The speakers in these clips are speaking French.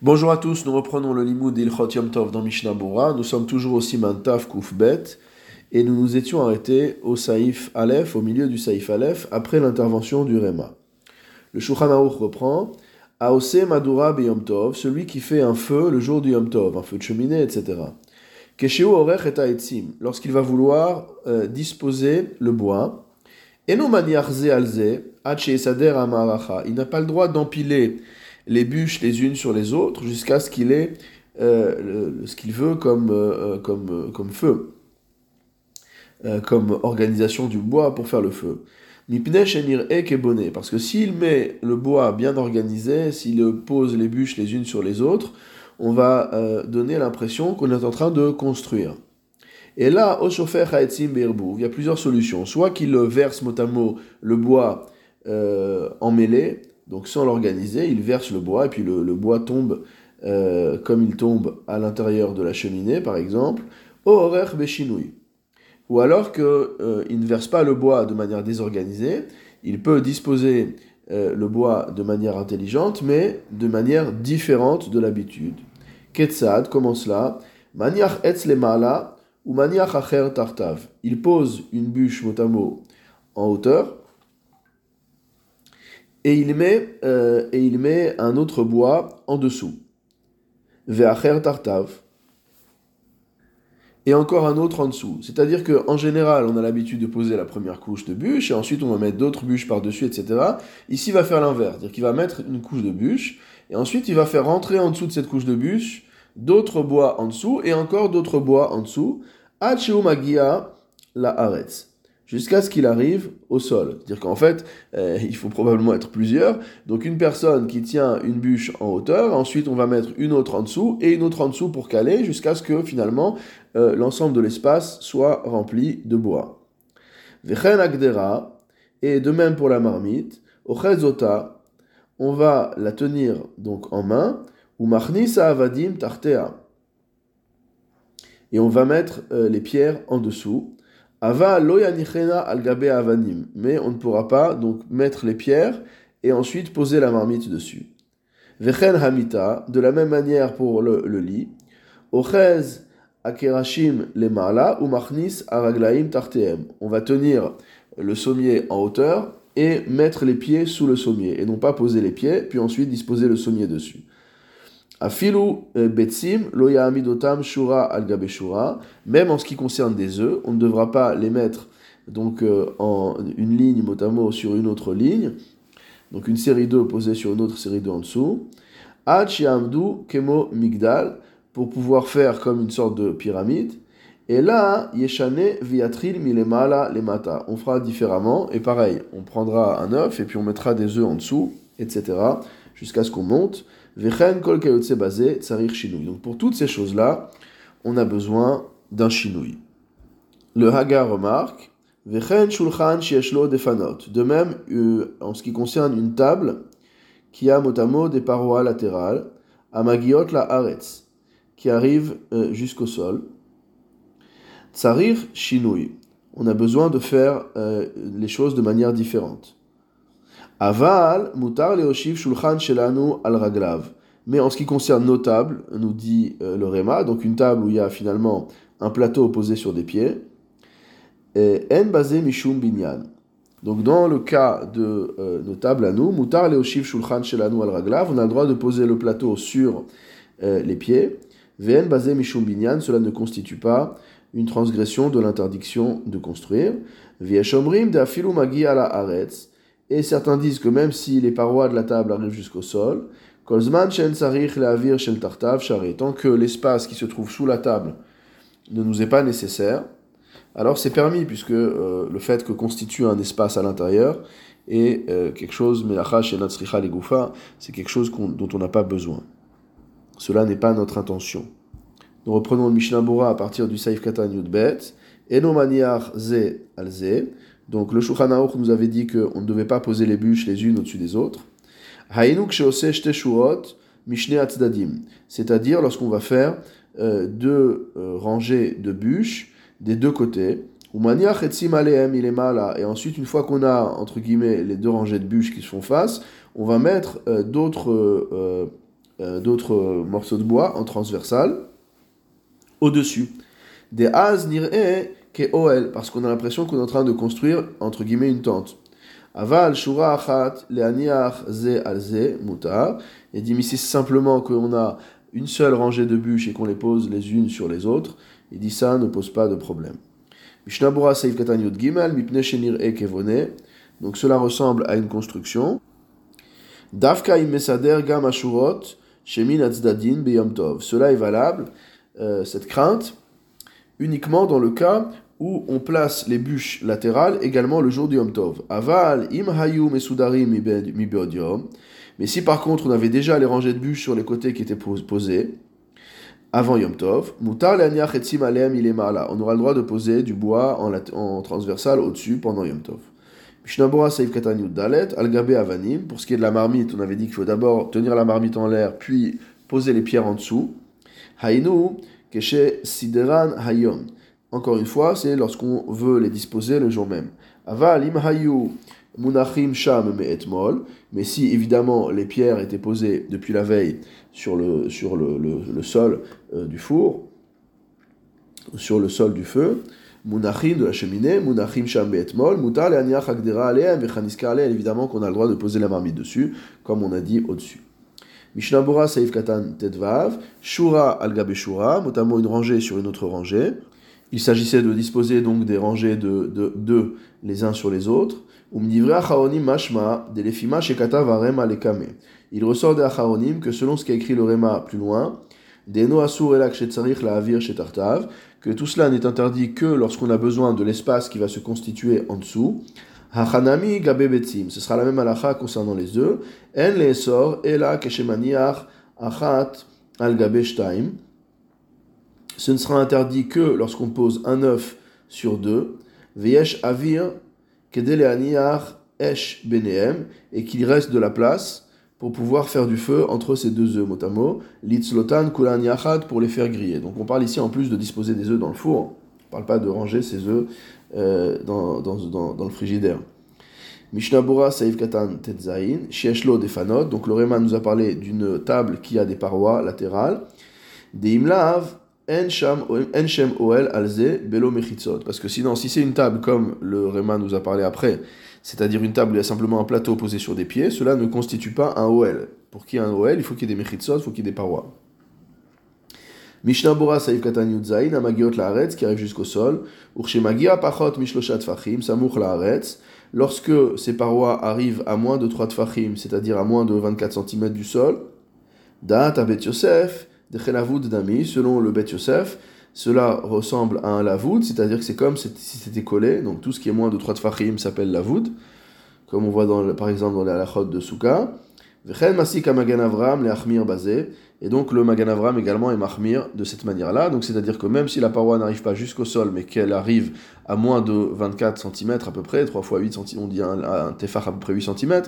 Bonjour à tous, nous reprenons le limoud d'Ilchot Yom Tov dans Mishnah Bora. Nous sommes toujours au Siman Taf Kuf Bet et nous nous étions arrêtés au Saïf Aleph, au milieu du Saïf Aleph, après l'intervention du Réma. Le Shulchan reprend Aose Madura Yom Tov, celui qui fait un feu le jour du Yom Tov, un feu de cheminée, etc. Kesheu Orech et Etzim, lorsqu'il va vouloir euh, disposer le bois. Eno Maniarze Alze, Sader Amaracha, il n'a pas le droit d'empiler les bûches les unes sur les autres jusqu'à ce qu'il ait euh, ce qu'il veut comme, euh, euh, comme, comme feu, comme organisation du bois pour faire le feu. Parce que s'il met le bois bien organisé, s'il pose les bûches les unes sur les autres, on va donner l'impression qu'on est en train de construire. Et là, au chauffeur il y a plusieurs solutions. Soit qu'il verse mot le bois en mêlée, donc sans l'organiser, il verse le bois et puis le, bois tombe euh, comme il tombe à l'intérieur de la cheminée, par exemple, au horaire. Ou alors qu'il euh, ne verse pas le bois de manière désorganisée, il peut disposer euh, le bois de manière intelligente, mais de manière différente de l'habitude. Ketsad, comment cela Maniach etz mala ou maniach acher tartav. Il pose une bûche mot en hauteur, et il met, euh, et il met un autre bois en dessous. Ve'acher tartav. Et encore un autre en dessous. C'est-à-dire qu'en général, on a l'habitude de poser la première couche de bûche, et ensuite on va mettre d'autres bûches par-dessus, etc. Ici, il va faire l'inverse. C'est-à-dire qu'il va mettre une couche de bûche, et ensuite il va faire rentrer en dessous de cette couche de bûche d'autres bois en dessous, et encore d'autres bois en dessous. la aretz jusqu'à ce qu'il arrive au sol. C'est-à-dire qu'en fait, euh, il faut probablement être plusieurs. Donc une personne qui tient une bûche en hauteur, ensuite on va mettre une autre en dessous et une autre en dessous pour caler jusqu'à ce que finalement euh, l'ensemble de l'espace soit rempli de bois. Vechen agdera, et de même pour la marmite, ochezota, on va la tenir donc en main, ou marnisa avadim tartea. Et on va mettre euh, les pierres en dessous. Ava al avanim. Mais on ne pourra pas donc mettre les pierres et ensuite poser la marmite dessus. Vechen hamita, de la même manière pour le, lit. Ochez akerashim lemala ou machnis araglaim tarteem. On va tenir le sommier en hauteur et mettre les pieds sous le sommier. Et non pas poser les pieds, puis ensuite disposer le sommier dessus. Afilu euh, betsim lo amidotam shura al shura. Même en ce qui concerne des œufs, on ne devra pas les mettre donc euh, en une ligne mot sur une autre ligne. Donc une série d'œufs posée sur une autre série d'œufs en dessous. Ad kemo migdal pour pouvoir faire comme une sorte de pyramide. Et là, yeshane viatril milemala lemata. On fera différemment et pareil, on prendra un œuf et puis on mettra des œufs en dessous, etc. jusqu'à ce qu'on monte. Donc pour toutes ces choses-là, on a besoin d'un shinui. Le Hagar remarque De même, euh, en ce qui concerne une table qui a mot des parois latérales, Amagiot la Aretz, qui arrive euh, jusqu'au sol. Tsarir Shinui. On a besoin de faire euh, les choses de manière différente. Aval, mutar leoshiv shulchan shelanu al raglav. Mais en ce qui concerne nos tables, nous dit euh, le Réma, donc une table où il y a finalement un plateau posé sur des pieds, en basé mishum binyan. Donc dans le cas de euh, nos tables à nous, mutar leoshiv shulchan shelanu al raglav, on a le droit de poser le plateau sur euh, les pieds. Vn basé mishum binyan, cela ne constitue pas une transgression de l'interdiction de construire. Vieshomrim de afilu magi ala aretz. Et certains disent que même si les parois de la table arrivent jusqu'au sol, tant que l'espace qui se trouve sous la table ne nous est pas nécessaire, alors c'est permis, puisque euh, le fait que constitue un espace à l'intérieur est euh, quelque chose, c'est quelque chose dont on n'a pas besoin. Cela n'est pas notre intention. Nous reprenons le Mishnah à partir du Saif Katan Yudbet. Eno maniar ze al ze. Donc le Shulchan nous avait dit qu'on ne devait pas poser les bûches les unes au-dessus des autres. C'est-à-dire lorsqu'on va faire euh, deux euh, rangées de bûches des deux côtés. Et ensuite, une fois qu'on a, entre guillemets, les deux rangées de bûches qui se font face, on va mettre euh, d'autres morceaux de bois en transversal au-dessus. Des az nir'e parce qu'on a l'impression qu'on est en train de construire, entre guillemets, une tente. Aval shura achat leaniach ze al ze mutar. Et dit, mais c'est simplement qu'on a une seule rangée de bûches et qu'on les pose les unes sur les autres. Il dit, ça ne pose pas de problème. Mishnabura seif katan yud gimel, mipne shenir e kevone. Donc cela ressemble à une construction. Davka mesader gam ashurot, shemin atzdadin beyom. Cela est valable, euh, cette crainte, uniquement dans le cas où on place les bûches latérales également le jour du Yom Tov. Aval, im hayu mesudarim mi Mais si par contre on avait déjà les rangées de bûches sur les côtés qui étaient posées, avant Yom Tov, mutar On aura le droit de poser du bois en, transversal au-dessus pendant Yom Tov. Mishnabura Saif Katanyud Dalet, Al-Gabe Avanim. Pour ce qui est de la marmite, on avait dit qu'il faut d'abord tenir la marmite en l'air, puis poser les pierres en dessous. Hainu, Keshe Sideran Hayom. Encore une fois, c'est lorsqu'on veut les disposer le jour même. Aval im hayu munachim sham me'etmol. Mais si évidemment les pierres étaient posées depuis la veille sur le, sur le, le, sol euh, du four, sur le sol du feu, munachim de la cheminée, munachim sham me'etmol, mutar le'aniach agdera aleem vechaniska aleem. Évidemment qu'on a le droit de poser la marmite dessus, comme on a dit au-dessus. Mishnabura Saif Katan Tedvav, Shura al Gabe Shura, notamment une rangée sur une autre rangée. Il s'agissait de disposer donc des rangées de deux les uns sur les autres. Il ressort des acharonim que selon ce qu'a écrit le Rema plus loin, que tout cela n'est interdit que lorsqu'on a besoin de l'espace qui va se constituer en dessous. Hachanami Ce sera la même halakha concernant les œufs. En ela keshemaniach achat al gabe ce ne sera interdit que lorsqu'on pose un œuf sur deux, veyesh avir esh beneem, et qu'il reste de la place pour pouvoir faire du feu entre ces deux œufs, motamo, litzlotan kulan yachad, pour les faire griller. Donc on parle ici en plus de disposer des œufs dans le four, on ne parle pas de ranger ces œufs euh, dans, dans, dans, le frigidaire. Mishnabura Saïf Katan Tetzain, Shieshlo Defanot, donc le nous a parlé d'une table qui a des parois latérales, des Parce que sinon, si c'est une table comme le Réma nous a parlé après, c'est-à-dire une table où il y a simplement un plateau posé sur des pieds, cela ne constitue pas un OL. Pour qu'il y ait un OL, il faut qu'il y ait des Mechitzot, il faut qu'il y ait des parois. Mishnah Bora Saïf Katan Yudzaïn, Amagiot Laaretz, qui arrive jusqu'au sol. Urshemagia Pachot Mishloshat Fachim, Samuch Laaretz. Lorsque ces parois arrivent à moins de 3 Tfachim, c'est-à-dire à moins de 24 cm du sol, Da'at Abet Yosef, de Dami, selon le Bet Yosef, cela ressemble à un lavoud, c'est-à-dire que c'est comme si c'était collé, donc tout ce qui est moins de 3 tfachim s'appelle lavoud, comme on voit par exemple dans la halachot de Souka. Vechen masik magan Avram le achmir basé, et donc le magan Avram également est mahmir de cette manière-là, donc c'est-à-dire que même si la paroi n'arrive pas jusqu'au sol, mais qu'elle arrive à moins de 24 cm à peu près, 3 fois 8 cm, on dit un, un à peu près 8 cm,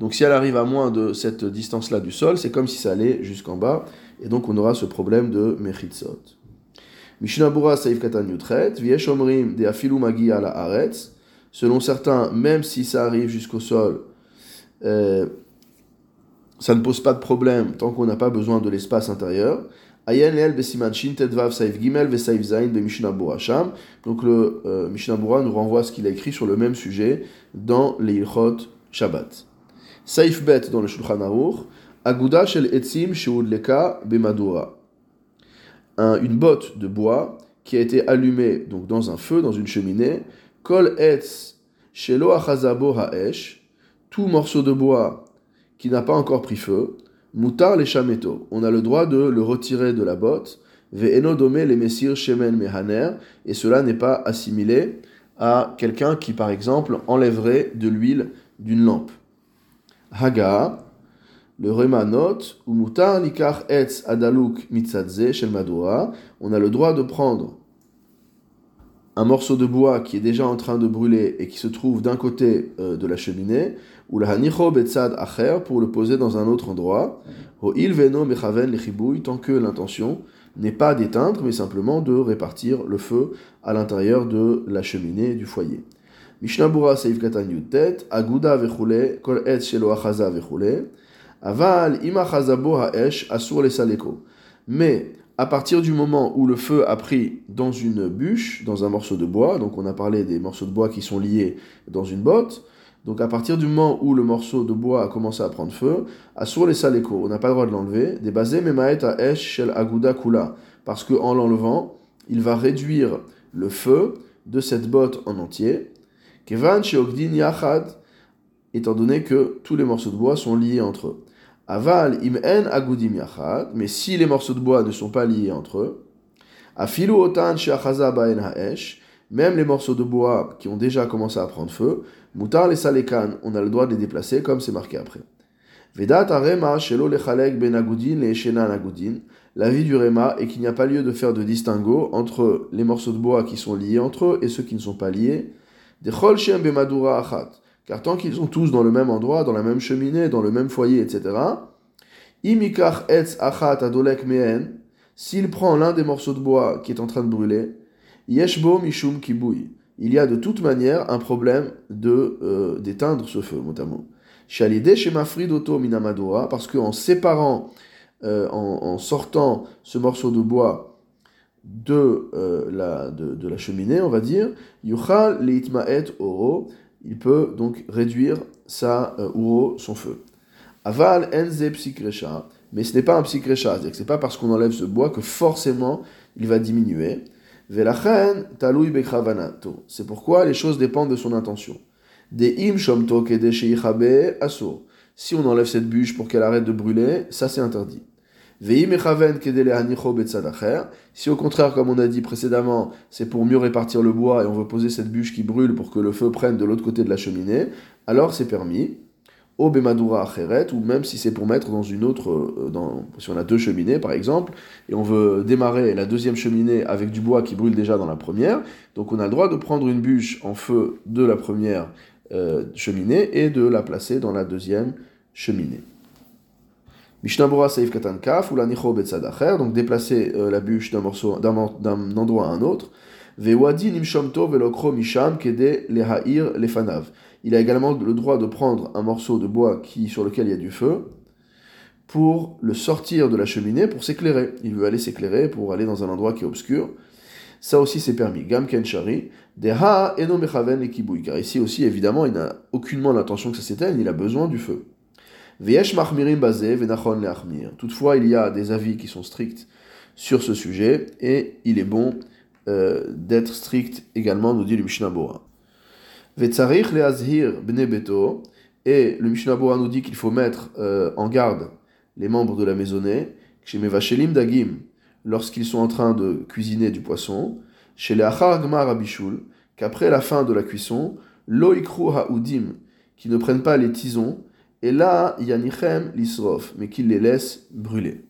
donc si elle arrive à moins de cette distance-là du sol, c'est comme si ça allait jusqu'en bas, et donc on aura ce problème de Mechitzot. Mishnabura Saif Katan Yutret, Viesh Omrim de Afilu Magi ala Aretz. Selon certains, même si ça arrive jusqu'au sol, euh, ça ne pose pas de problème tant qu'on n'a pas besoin de l'espace intérieur. Ayen Leel Besiman Shin Tedvav Saif Gimel Ve Saif Zain Be Sham. Donc le euh, nous renvoie ce qu'il a écrit sur le même sujet dans les Shabbat. Saif Bet dans le Shulchan Aruch. Aguda shel etzim leka bemadura. une botte de bois qui a été allumée donc dans un feu, dans une cheminée. Kol etz shelo achazabo haesh. Tout morceau de bois qui n'a pas encore pris feu. Mutar le shameto. On a le droit de le retirer de la botte. Ve'eno dome le mesir shemen mehaner. Et cela n'est pas assimilé à quelqu'un qui, par exemple, enlèverait de l'huile d'une lampe. Haga, le Rema note, mutar likar etz adaluk mitzadze shel on a le droit de prendre un morceau de bois qui est déjà en train de brûler et qui se trouve d'un côté euh, de la cheminée, ou la hanicho betzad acher pour le poser dans un autre endroit, ho il veno mechaven lechibouy, tant que l'intention n'est pas d'éteindre, mais simplement de répartir le feu à l'intérieur de la cheminée du foyer. Mishnabura seif katan aguda vechule, kol etz shelo achaza vechule, Aval imachazabo haesh asur les saleko. Mais à partir du moment où le feu a pris dans une bûche, dans un morceau de bois, donc on a parlé des morceaux de bois qui sont liés dans une botte, donc à partir du moment où le morceau de bois a commencé à prendre feu, asur les saleko, on n'a pas le droit de l'enlever, des basés memaet haesh shel aguda kula, parce qu'en l'enlevant, il va réduire le feu de cette botte en entier. Kevan yachad, étant donné que tous les morceaux de bois sont liés entre eux. Aval im en agudim yachad, mais si les morceaux de bois ne sont pas liés entre eux, afilu otan baen haesh, même les morceaux de bois qui ont déjà commencé à prendre feu, mutar les salekan, on a le droit de les déplacer comme c'est marqué après. Vedat arema shelo lechalek ben agudin le eshenan agudin. La vie du Réma est qu'il n'y a pas lieu de faire de distinguo entre les morceaux de bois qui sont liés entre eux et ceux qui ne sont pas liés. Chol shem bemadura achat car tant qu'ils sont tous dans le même endroit, dans la même cheminée, dans le même foyer, etc., etz achat adolek mehen, s'il prend l'un des morceaux de bois qui est en train de brûler, yeshbo mishum il y a de toute manière un problème de euh, d'éteindre ce feu, notamment. Shalide shemafrid oto minamadora, parce qu'en séparant, euh, en, sortant ce morceau de bois de, euh, de, la cheminée, on va dire, yuchal leitmaet oro, il peut donc réduire sa euh, son feu. Aval enze psikresha, mais ce n'est pas un psikresha, c'est-à-dire que c'est pas parce qu'on enlève ce bois que forcément il va diminuer. Velachen talui. C'est pourquoi les choses dépendent de son intention. Des im shomto aso. Si on enlève cette bûche pour qu'elle arrête de brûler, ça c'est interdit. Si au contraire, comme on a dit précédemment, c'est pour mieux répartir le bois et on veut poser cette bûche qui brûle pour que le feu prenne de l'autre côté de la cheminée, alors c'est permis. Au bemadura acheret, ou même si c'est pour mettre dans une autre, si on a deux cheminées par exemple, et on veut démarrer la deuxième cheminée avec du bois qui brûle déjà dans la première, donc on a le droit de prendre une bûche en feu de la première euh, cheminée et de la placer dans la deuxième cheminée. Mishnabura Saif Katan Kaf ou la Nicho donc déplacer euh, la bûche d'un morceau d'un endroit à un autre. Vewadi Nimshomto Velokro Misham Kede Lehair Lefanav. Il a également le droit de prendre un morceau de bois qui, sur lequel il y a du feu pour le sortir de la cheminée pour s'éclairer. Il veut aller s'éclairer pour aller dans un endroit qui est obscur. Ça aussi c'est permis. Gam Kenchari, Deha Eno Mechaven Ekibui. Car ici aussi, évidemment, il n'a aucunement l'intention que ça s'éteigne, il a besoin du feu. Toutefois, il y a des avis qui sont stricts sur ce sujet et il est bon euh, d'être strict également, nous dit le Mishnah Bora. Et le Mishnah nous dit qu'il faut mettre euh, en garde les membres de la maisonnée, Dagim, lorsqu'ils sont en train de cuisiner du poisson, chez les Abishul, qu'après la fin de la cuisson, Loikru Ha'udim, qui ne prennent pas les tisons, et là, il y a Nichem l'isrof, mais qu'il les laisse brûler.